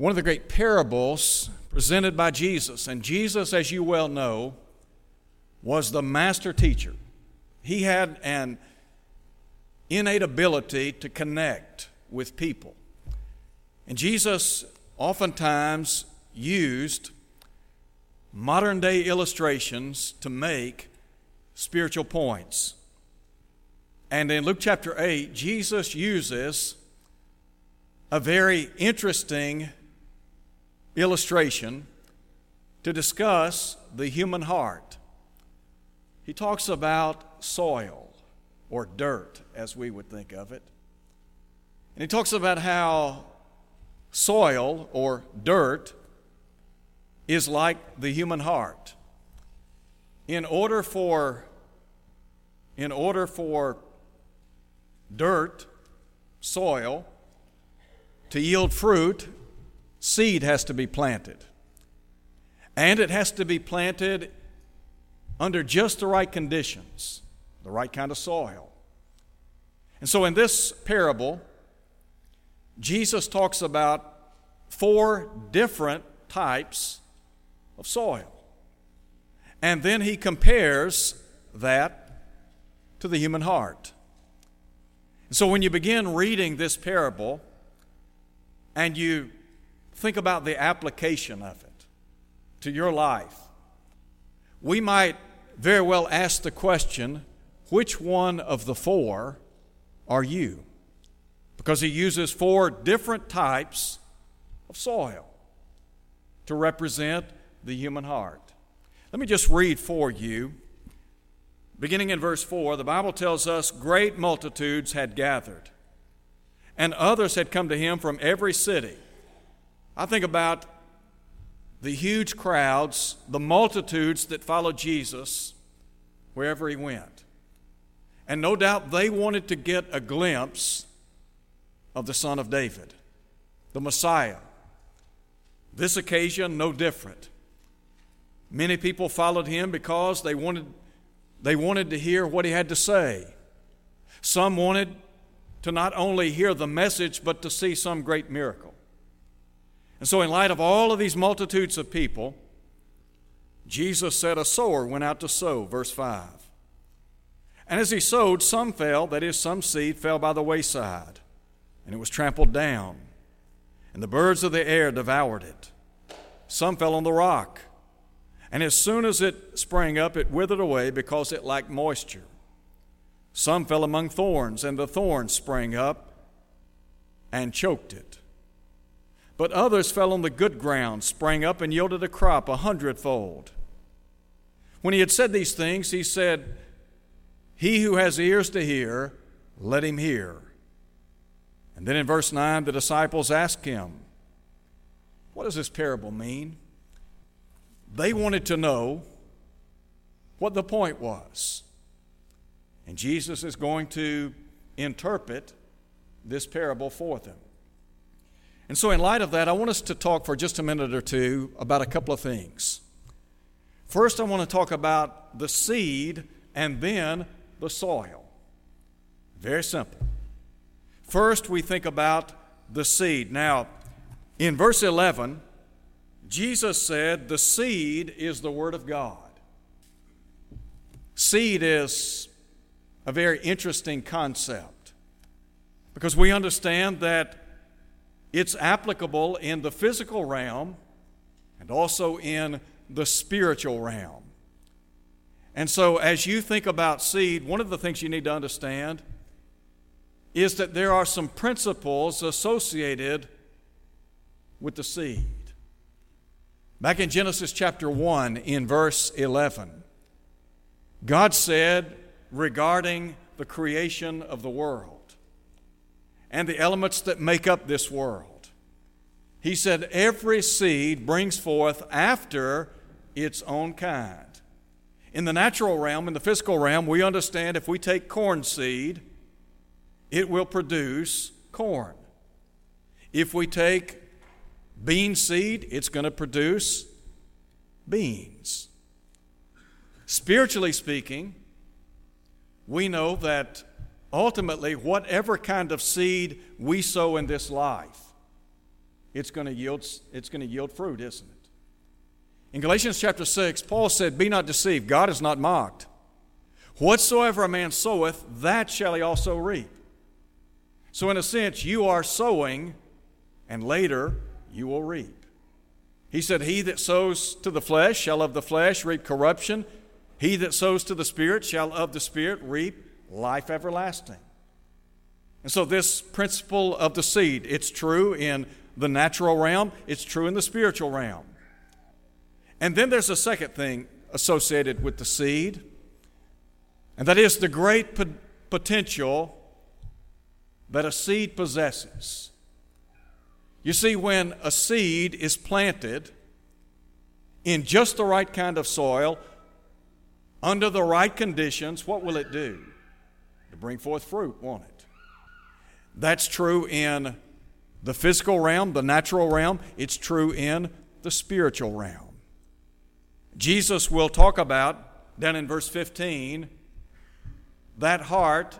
one of the great parables presented by Jesus. And Jesus, as you well know, was the master teacher. He had an innate ability to connect with people. And Jesus oftentimes used modern day illustrations to make spiritual points. And in Luke chapter 8, Jesus uses a very interesting illustration to discuss the human heart. He talks about soil or dirt, as we would think of it. And he talks about how soil or dirt is like the human heart. In order for in order for dirt, soil to yield fruit, seed has to be planted. And it has to be planted under just the right conditions the right kind of soil. And so in this parable, Jesus talks about four different types of soil. And then he compares that to the human heart. And so when you begin reading this parable and you think about the application of it to your life, we might very well ask the question which one of the four are you? Because he uses four different types of soil to represent the human heart. Let me just read for you. Beginning in verse 4, the Bible tells us great multitudes had gathered, and others had come to him from every city. I think about the huge crowds, the multitudes that followed Jesus wherever he went. And no doubt they wanted to get a glimpse of the Son of David, the Messiah. This occasion, no different. Many people followed him because they wanted, they wanted to hear what he had to say. Some wanted to not only hear the message, but to see some great miracle. And so, in light of all of these multitudes of people, Jesus said, A sower went out to sow, verse 5. And as he sowed, some fell, that is, some seed fell by the wayside, and it was trampled down, and the birds of the air devoured it. Some fell on the rock, and as soon as it sprang up, it withered away because it lacked moisture. Some fell among thorns, and the thorns sprang up and choked it. But others fell on the good ground, sprang up, and yielded a crop a hundredfold. When he had said these things, he said, he who has ears to hear, let him hear. And then in verse 9, the disciples ask him, What does this parable mean? They wanted to know what the point was. And Jesus is going to interpret this parable for them. And so, in light of that, I want us to talk for just a minute or two about a couple of things. First, I want to talk about the seed and then the soil. Very simple. First, we think about the seed. Now, in verse 11, Jesus said, The seed is the Word of God. Seed is a very interesting concept because we understand that it's applicable in the physical realm and also in the spiritual realm. And so, as you think about seed, one of the things you need to understand is that there are some principles associated with the seed. Back in Genesis chapter 1, in verse 11, God said regarding the creation of the world and the elements that make up this world He said, Every seed brings forth after its own kind. In the natural realm, in the physical realm, we understand if we take corn seed, it will produce corn. If we take bean seed, it's going to produce beans. Spiritually speaking, we know that ultimately, whatever kind of seed we sow in this life, it's going to yield, it's going to yield fruit, isn't it? In Galatians chapter 6, Paul said, Be not deceived, God is not mocked. Whatsoever a man soweth, that shall he also reap. So, in a sense, you are sowing, and later you will reap. He said, He that sows to the flesh shall of the flesh reap corruption. He that sows to the Spirit shall of the Spirit reap life everlasting. And so, this principle of the seed, it's true in the natural realm, it's true in the spiritual realm. And then there's a second thing associated with the seed, and that is the great po- potential that a seed possesses. You see, when a seed is planted in just the right kind of soil, under the right conditions, what will it do? Bring forth fruit, won't it? That's true in the physical realm, the natural realm, it's true in the spiritual realm. Jesus will talk about, down in verse 15, that heart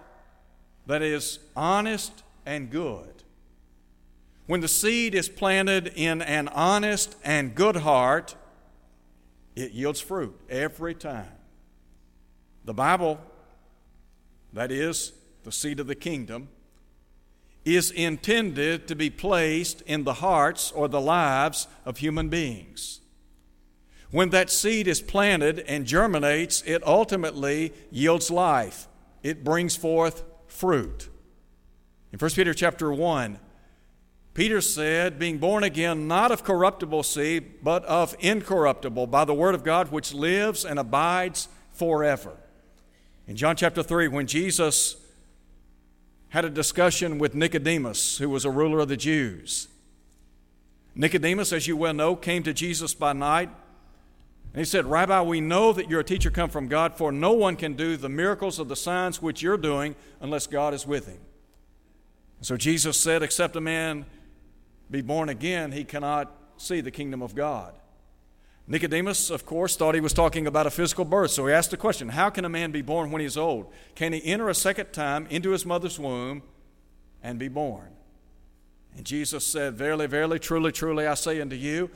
that is honest and good. When the seed is planted in an honest and good heart, it yields fruit every time. The Bible, that is, the seed of the kingdom, is intended to be placed in the hearts or the lives of human beings. When that seed is planted and germinates, it ultimately yields life. It brings forth fruit. In 1 Peter chapter 1, Peter said, being born again not of corruptible seed, but of incorruptible, by the word of God which lives and abides forever. In John chapter 3, when Jesus had a discussion with Nicodemus, who was a ruler of the Jews. Nicodemus, as you well know, came to Jesus by night. And he said, Rabbi, we know that you're a teacher come from God, for no one can do the miracles of the signs which you're doing unless God is with him. So Jesus said, Except a man be born again, he cannot see the kingdom of God. Nicodemus, of course, thought he was talking about a physical birth, so he asked the question How can a man be born when he's old? Can he enter a second time into his mother's womb and be born? And Jesus said, Verily, verily, truly, truly, I say unto you,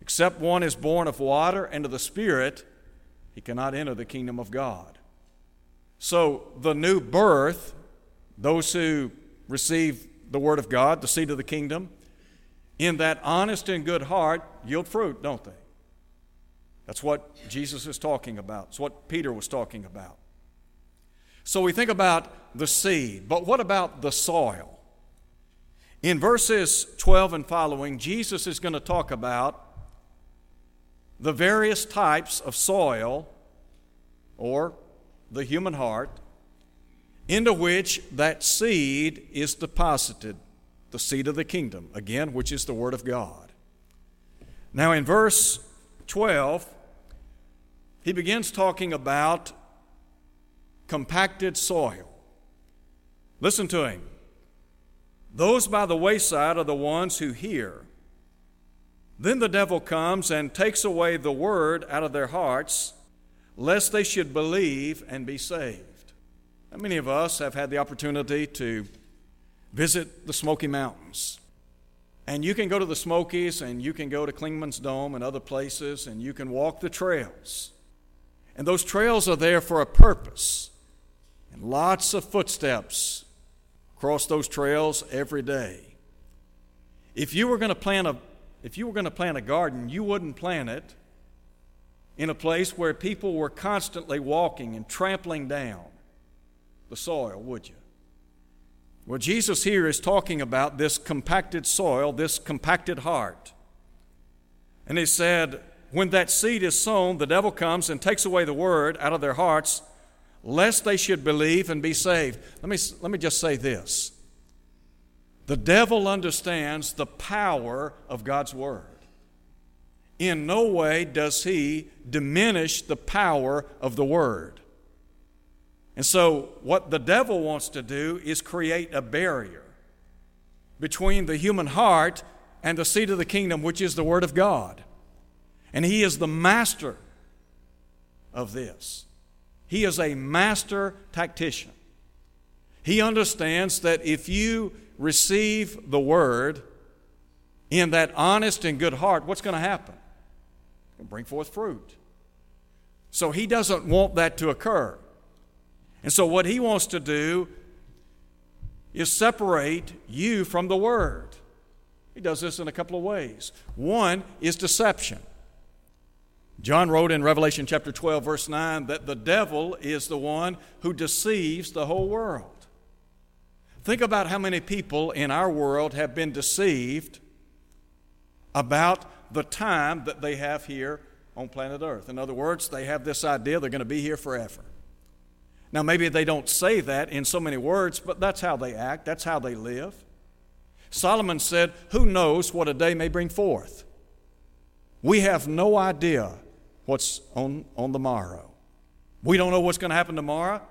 except one is born of water and of the Spirit, he cannot enter the kingdom of God. So, the new birth, those who receive the Word of God, the seed of the kingdom, in that honest and good heart yield fruit, don't they? That's what Jesus is talking about. It's what Peter was talking about. So we think about the seed, but what about the soil? In verses 12 and following, Jesus is going to talk about the various types of soil or the human heart into which that seed is deposited, the seed of the kingdom, again, which is the Word of God. Now, in verse 12, he begins talking about compacted soil. Listen to him. Those by the wayside are the ones who hear. Then the devil comes and takes away the word out of their hearts, lest they should believe and be saved. How many of us have had the opportunity to visit the Smoky Mountains? And you can go to the Smokies and you can go to Clingman's Dome and other places and you can walk the trails. And those trails are there for a purpose. And lots of footsteps cross those trails every day. If you were going to plant a if you were going to plant a garden, you wouldn't plant it in a place where people were constantly walking and trampling down the soil, would you? Well, Jesus here is talking about this compacted soil, this compacted heart. And he said, when that seed is sown, the devil comes and takes away the word out of their hearts, lest they should believe and be saved. Let me, let me just say this The devil understands the power of God's Word. In no way does he diminish the power of the Word. And so, what the devil wants to do is create a barrier between the human heart and the seat of the kingdom, which is the Word of God. And he is the master of this. He is a master tactician. He understands that if you receive the word in that honest and good heart, what's going to happen? It'll bring forth fruit. So he doesn't want that to occur. And so what he wants to do is separate you from the word. He does this in a couple of ways. One is deception. John wrote in Revelation chapter 12, verse 9, that the devil is the one who deceives the whole world. Think about how many people in our world have been deceived about the time that they have here on planet Earth. In other words, they have this idea they're going to be here forever. Now, maybe they don't say that in so many words, but that's how they act, that's how they live. Solomon said, Who knows what a day may bring forth? We have no idea what's on, on the morrow. We don't know what's going to happen tomorrow.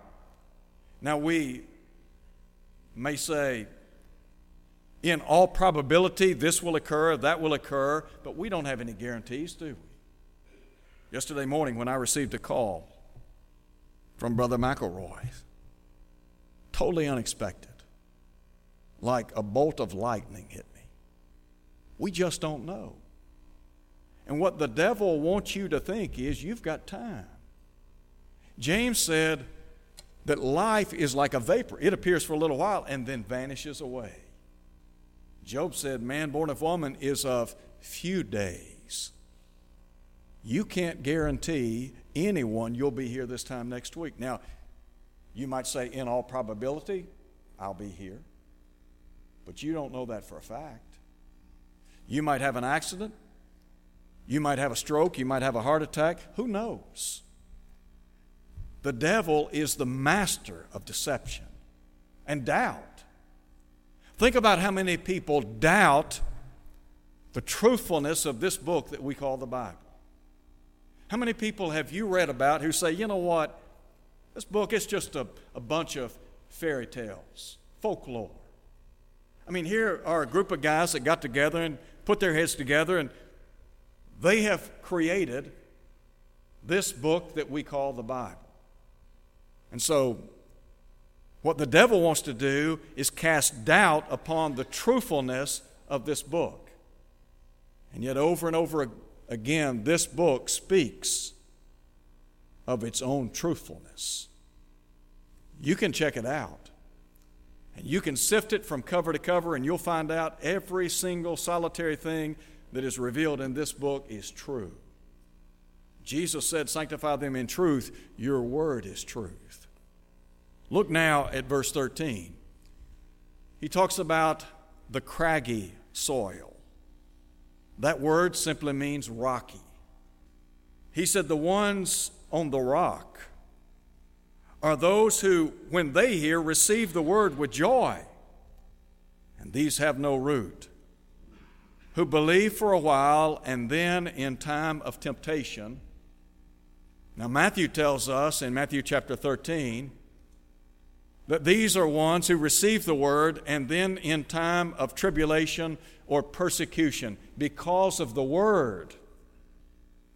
Now, we may say, in all probability, this will occur, that will occur, but we don't have any guarantees, do we? Yesterday morning, when I received a call from Brother McElroy, totally unexpected, like a bolt of lightning hit me. We just don't know. And what the devil wants you to think is you've got time. James said that life is like a vapor, it appears for a little while and then vanishes away. Job said, Man born of woman is of few days. You can't guarantee anyone you'll be here this time next week. Now, you might say, in all probability, I'll be here. But you don't know that for a fact. You might have an accident. You might have a stroke, you might have a heart attack, who knows? The devil is the master of deception and doubt. Think about how many people doubt the truthfulness of this book that we call the Bible. How many people have you read about who say, you know what, this book is just a, a bunch of fairy tales, folklore? I mean, here are a group of guys that got together and put their heads together and they have created this book that we call the Bible. And so, what the devil wants to do is cast doubt upon the truthfulness of this book. And yet, over and over again, this book speaks of its own truthfulness. You can check it out. And you can sift it from cover to cover, and you'll find out every single solitary thing that is revealed in this book is true. Jesus said, Sanctify them in truth. Your word is truth. Look now at verse 13. He talks about the craggy soil. That word simply means rocky. He said, The ones on the rock are those who, when they hear, receive the word with joy, and these have no root who believe for a while and then in time of temptation. Now, Matthew tells us in Matthew chapter 13 that these are ones who receive the word and then in time of tribulation or persecution because of the word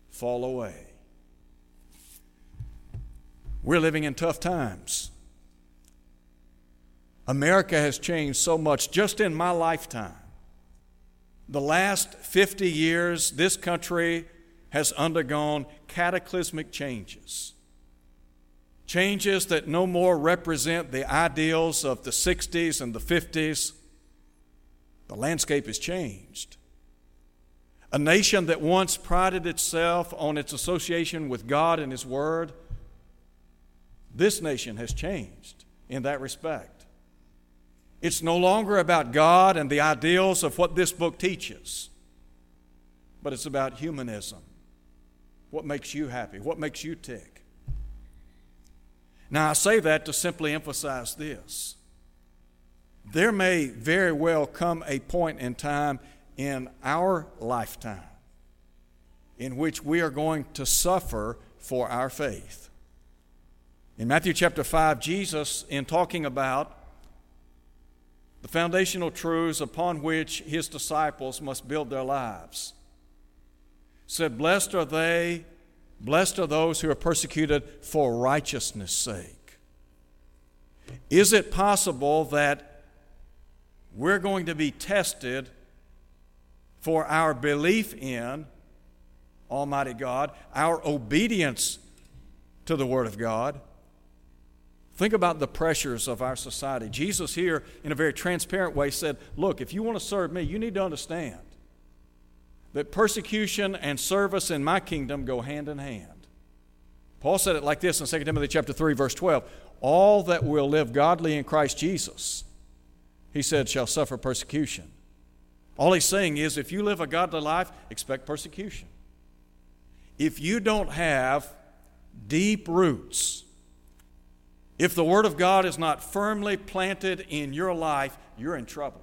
fall away. We're living in tough times. America has changed so much just in my lifetime the last 50 years, this country has undergone cataclysmic changes. Changes that no more represent the ideals of the 60s and the 50s. The landscape has changed. A nation that once prided itself on its association with God and His Word, this nation has changed in that respect. It's no longer about God and the ideals of what this book teaches, but it's about humanism. What makes you happy? What makes you tick? Now, I say that to simply emphasize this there may very well come a point in time in our lifetime in which we are going to suffer for our faith. In Matthew chapter 5, Jesus, in talking about the foundational truths upon which his disciples must build their lives, said, Blessed are they, blessed are those who are persecuted for righteousness' sake. Is it possible that we're going to be tested for our belief in Almighty God, our obedience to the Word of God? Think about the pressures of our society. Jesus, here, in a very transparent way, said, Look, if you want to serve me, you need to understand that persecution and service in my kingdom go hand in hand. Paul said it like this in 2 Timothy chapter 3, verse 12. All that will live godly in Christ Jesus, he said, shall suffer persecution. All he's saying is if you live a godly life, expect persecution. If you don't have deep roots, if the Word of God is not firmly planted in your life, you're in trouble.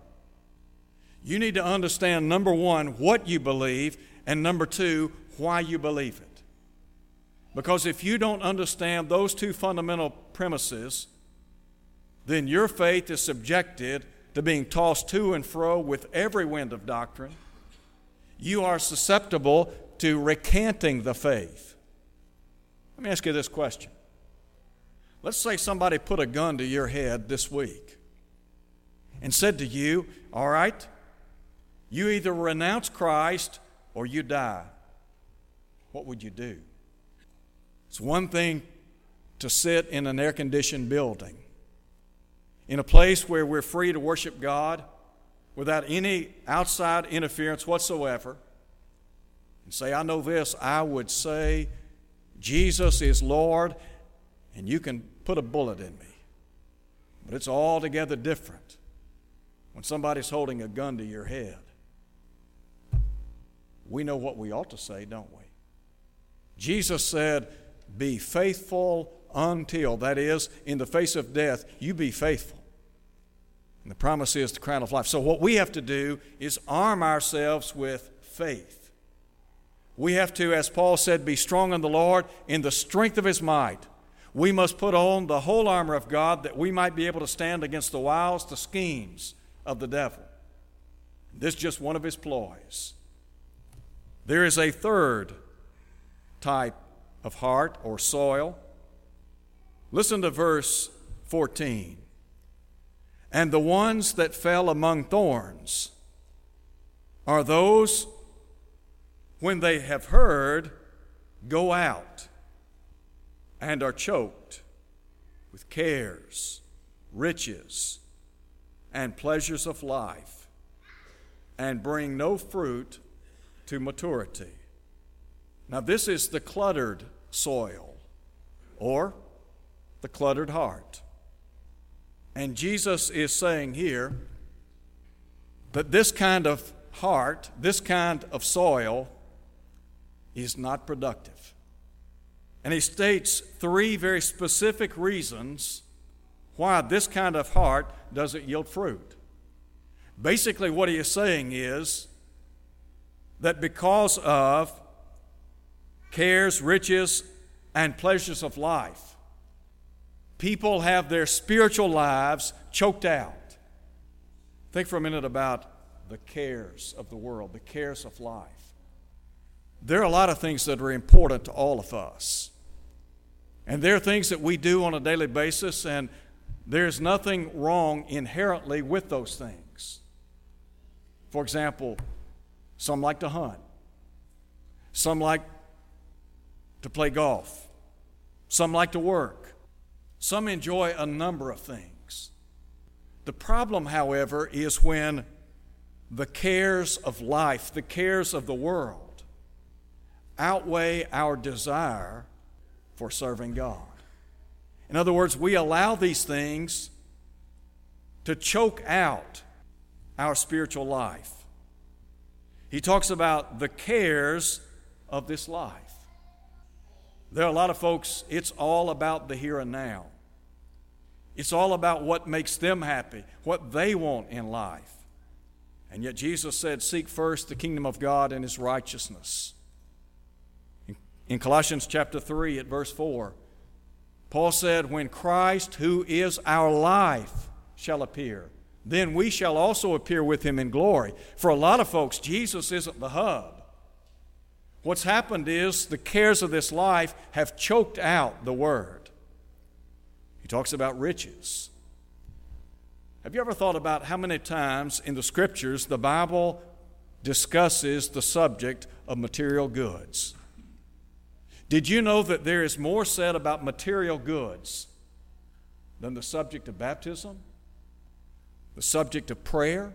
You need to understand, number one, what you believe, and number two, why you believe it. Because if you don't understand those two fundamental premises, then your faith is subjected to being tossed to and fro with every wind of doctrine. You are susceptible to recanting the faith. Let me ask you this question Let's say somebody put a gun to your head this week and said to you, All right, you either renounce Christ or you die. What would you do? It's one thing to sit in an air conditioned building, in a place where we're free to worship God without any outside interference whatsoever, and say, I know this, I would say, Jesus is Lord, and you can put a bullet in me. But it's altogether different when somebody's holding a gun to your head. We know what we ought to say, don't we? Jesus said, Be faithful until, that is, in the face of death, you be faithful. And the promise is the crown of life. So, what we have to do is arm ourselves with faith. We have to, as Paul said, be strong in the Lord in the strength of his might we must put on the whole armor of God that we might be able to stand against the wiles, the schemes of the devil. This is just one of his ploys. There is a third type of heart or soil. Listen to verse 14. And the ones that fell among thorns are those when they have heard, go out and are choked with cares, riches, and pleasures of life, and bring no fruit to maturity. Now, this is the cluttered soil, or the cluttered heart. And Jesus is saying here that this kind of heart, this kind of soil, is not productive. And he states three very specific reasons why this kind of heart doesn't yield fruit. Basically, what he is saying is that because of cares, riches, and pleasures of life, people have their spiritual lives choked out. Think for a minute about the cares of the world, the cares of life. There are a lot of things that are important to all of us. And there are things that we do on a daily basis, and there's nothing wrong inherently with those things. For example, some like to hunt, some like to play golf, some like to work, some enjoy a number of things. The problem, however, is when the cares of life, the cares of the world, outweigh our desire for serving God. In other words, we allow these things to choke out our spiritual life. He talks about the cares of this life. There are a lot of folks, it's all about the here and now. It's all about what makes them happy, what they want in life. And yet Jesus said, Seek first the kingdom of God and his righteousness. In Colossians chapter 3 at verse 4, Paul said, When Christ, who is our life, shall appear, then we shall also appear with him in glory. For a lot of folks, Jesus isn't the hub. What's happened is the cares of this life have choked out the Word. He talks about riches. Have you ever thought about how many times in the Scriptures the Bible discusses the subject of material goods? Did you know that there is more said about material goods than the subject of baptism, the subject of prayer?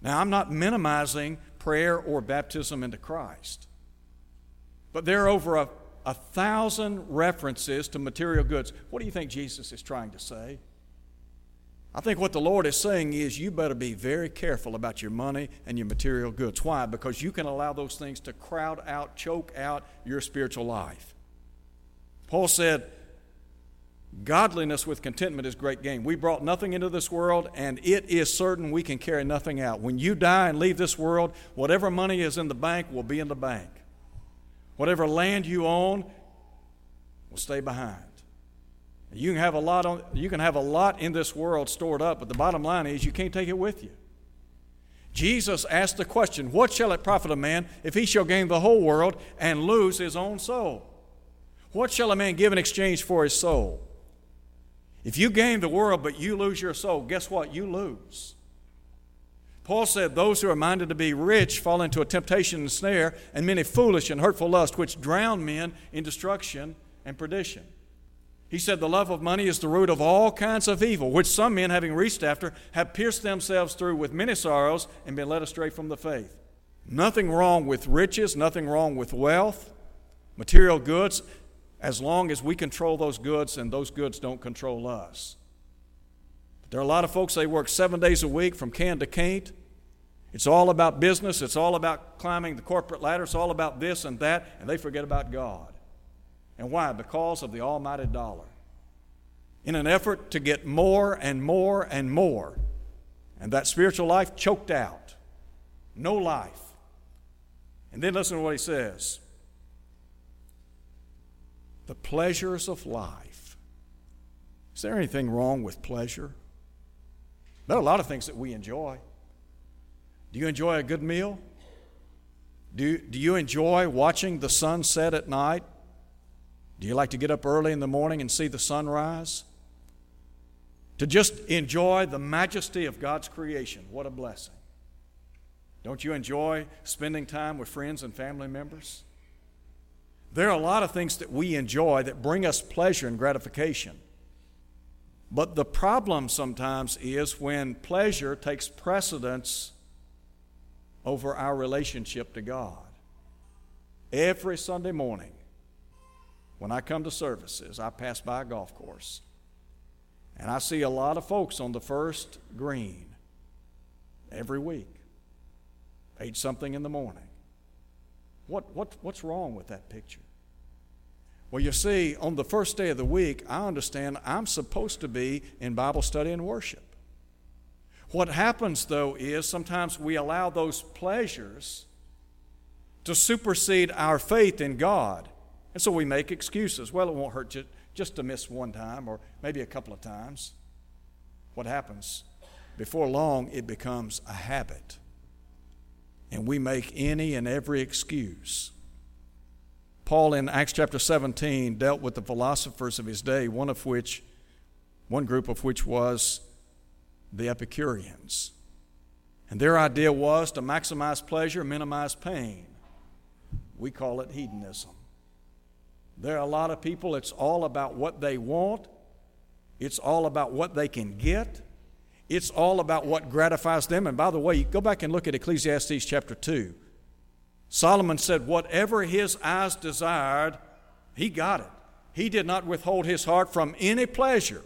Now, I'm not minimizing prayer or baptism into Christ, but there are over a, a thousand references to material goods. What do you think Jesus is trying to say? I think what the Lord is saying is you better be very careful about your money and your material goods. Why? Because you can allow those things to crowd out, choke out your spiritual life. Paul said, Godliness with contentment is great gain. We brought nothing into this world, and it is certain we can carry nothing out. When you die and leave this world, whatever money is in the bank will be in the bank. Whatever land you own will stay behind. You can have a lot on, you can have a lot in this world stored up, but the bottom line is you can't take it with you. Jesus asked the question, What shall it profit a man if he shall gain the whole world and lose his own soul? What shall a man give in exchange for his soul? If you gain the world but you lose your soul, guess what? You lose. Paul said, Those who are minded to be rich fall into a temptation and snare, and many foolish and hurtful lusts, which drown men in destruction and perdition. He said, The love of money is the root of all kinds of evil, which some men, having reached after, have pierced themselves through with many sorrows and been led astray from the faith. Nothing wrong with riches, nothing wrong with wealth, material goods, as long as we control those goods and those goods don't control us. But there are a lot of folks, they work seven days a week from can to can't. It's all about business, it's all about climbing the corporate ladder, it's all about this and that, and they forget about God. And why? Because of the almighty dollar. In an effort to get more and more and more. And that spiritual life choked out. No life. And then listen to what he says the pleasures of life. Is there anything wrong with pleasure? There are a lot of things that we enjoy. Do you enjoy a good meal? Do, do you enjoy watching the sun set at night? Do you like to get up early in the morning and see the sunrise? To just enjoy the majesty of God's creation. What a blessing. Don't you enjoy spending time with friends and family members? There are a lot of things that we enjoy that bring us pleasure and gratification. But the problem sometimes is when pleasure takes precedence over our relationship to God. Every Sunday morning, when I come to services, I pass by a golf course and I see a lot of folks on the first green every week. Ate something in the morning. What, what, what's wrong with that picture? Well, you see, on the first day of the week, I understand I'm supposed to be in Bible study and worship. What happens, though, is sometimes we allow those pleasures to supersede our faith in God. And so we make excuses. Well, it won't hurt you just to miss one time or maybe a couple of times. What happens? Before long, it becomes a habit. And we make any and every excuse. Paul in Acts chapter 17 dealt with the philosophers of his day, one of which, one group of which was the Epicureans. And their idea was to maximize pleasure, minimize pain. We call it hedonism. There are a lot of people, it's all about what they want, it's all about what they can get, it's all about what gratifies them. And by the way, go back and look at Ecclesiastes chapter 2. Solomon said, Whatever his eyes desired, he got it. He did not withhold his heart from any pleasure.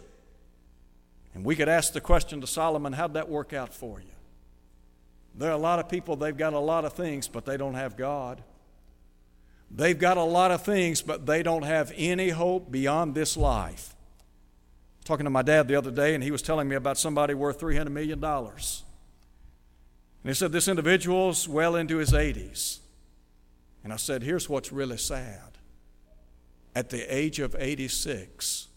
And we could ask the question to Solomon, How'd that work out for you? There are a lot of people, they've got a lot of things, but they don't have God. They've got a lot of things, but they don't have any hope beyond this life. Talking to my dad the other day, and he was telling me about somebody worth $300 million. And he said, This individual's well into his 80s. And I said, Here's what's really sad. At the age of 86,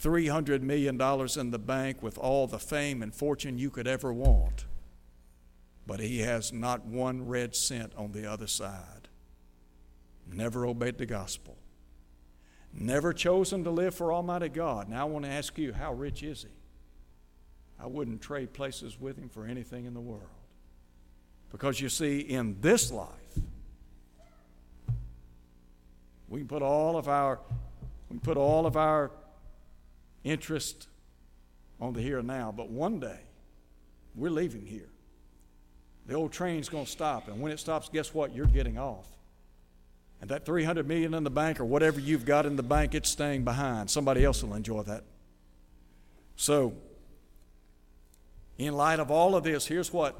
$300 million in the bank with all the fame and fortune you could ever want. But he has not one red cent on the other side. Never obeyed the gospel. Never chosen to live for Almighty God. Now I want to ask you, how rich is he? I wouldn't trade places with him for anything in the world. Because you see, in this life, we can put all of our we put all of our interest on the here and now, but one day we're leaving here. The old train's going to stop, and when it stops, guess what? You're getting off. And that 300 million in the bank or whatever you've got in the bank, it's staying behind. Somebody else will enjoy that. So, in light of all of this, here's what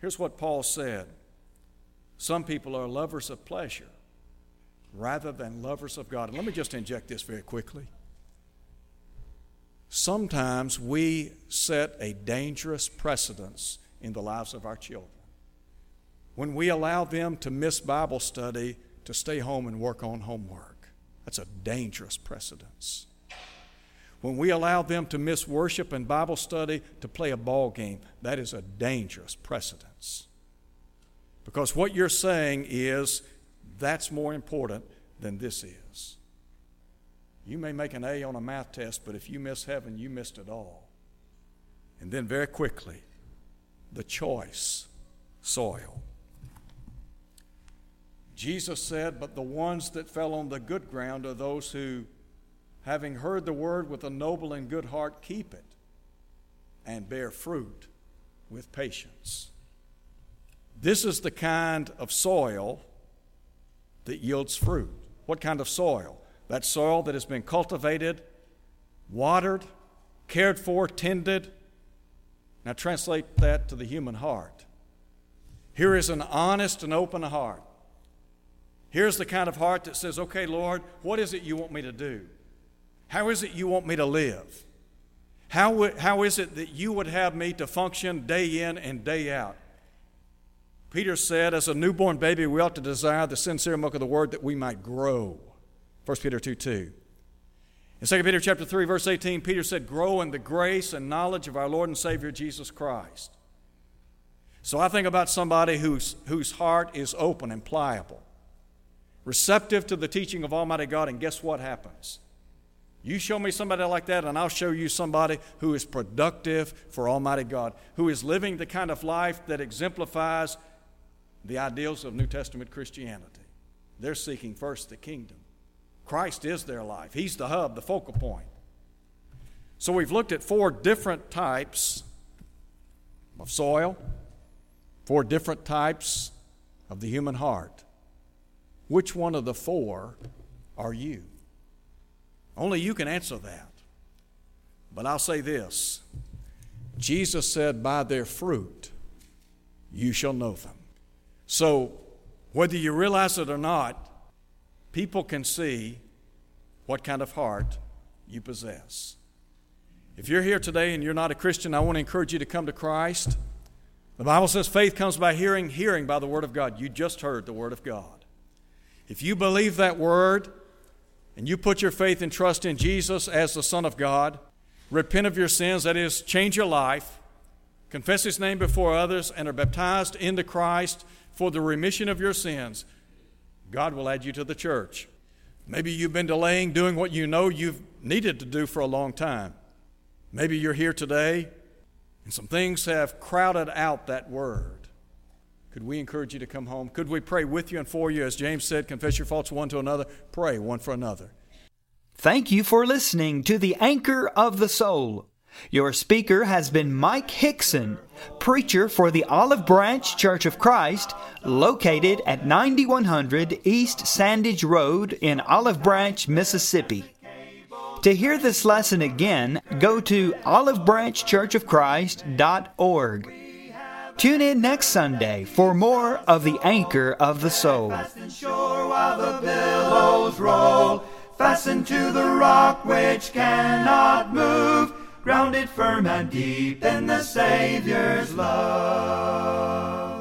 here's what Paul said. Some people are lovers of pleasure rather than lovers of God. And let me just inject this very quickly. Sometimes we set a dangerous precedence in the lives of our children when we allow them to miss Bible study to stay home and work on homework. That's a dangerous precedence. When we allow them to miss worship and Bible study to play a ball game, that is a dangerous precedence. Because what you're saying is that's more important than this is. You may make an A on a math test, but if you miss heaven, you missed it all. And then, very quickly, the choice soil. Jesus said, But the ones that fell on the good ground are those who, having heard the word with a noble and good heart, keep it and bear fruit with patience. This is the kind of soil that yields fruit. What kind of soil? That soil that has been cultivated, watered, cared for, tended. Now translate that to the human heart. Here is an honest and open heart. Here's the kind of heart that says, Okay, Lord, what is it you want me to do? How is it you want me to live? How, how is it that you would have me to function day in and day out? Peter said, as a newborn baby, we ought to desire the sincere milk of the word that we might grow. 1 Peter 2 2. In 2 Peter chapter 3, verse 18, Peter said, Grow in the grace and knowledge of our Lord and Savior Jesus Christ. So I think about somebody whose, whose heart is open and pliable, receptive to the teaching of Almighty God, and guess what happens? You show me somebody like that, and I'll show you somebody who is productive for Almighty God, who is living the kind of life that exemplifies the ideals of New Testament Christianity. They're seeking first the kingdom. Christ is their life, He's the hub, the focal point. So we've looked at four different types of soil, four different types of the human heart. Which one of the four are you? Only you can answer that. But I'll say this Jesus said, By their fruit you shall know them. So, whether you realize it or not, people can see what kind of heart you possess. If you're here today and you're not a Christian, I want to encourage you to come to Christ. The Bible says faith comes by hearing, hearing by the Word of God. You just heard the Word of God. If you believe that Word and you put your faith and trust in Jesus as the Son of God, repent of your sins, that is, change your life, confess His name before others, and are baptized into Christ for the remission of your sins, God will add you to the church. Maybe you've been delaying doing what you know you've needed to do for a long time. Maybe you're here today and some things have crowded out that word. Could we encourage you to come home? Could we pray with you and for you? As James said, confess your faults one to another, pray one for another. Thank you for listening to the Anchor of the Soul. Your speaker has been Mike Hickson, preacher for the Olive Branch Church of Christ, located at 9100 East Sandidge Road in Olive Branch, Mississippi. To hear this lesson again, go to olivebranchchurchofchrist.org. Tune in next Sunday for more of the Anchor of the Soul. the billows roll, fastened to the rock which cannot move, grounded firm and deep in the Savior's love.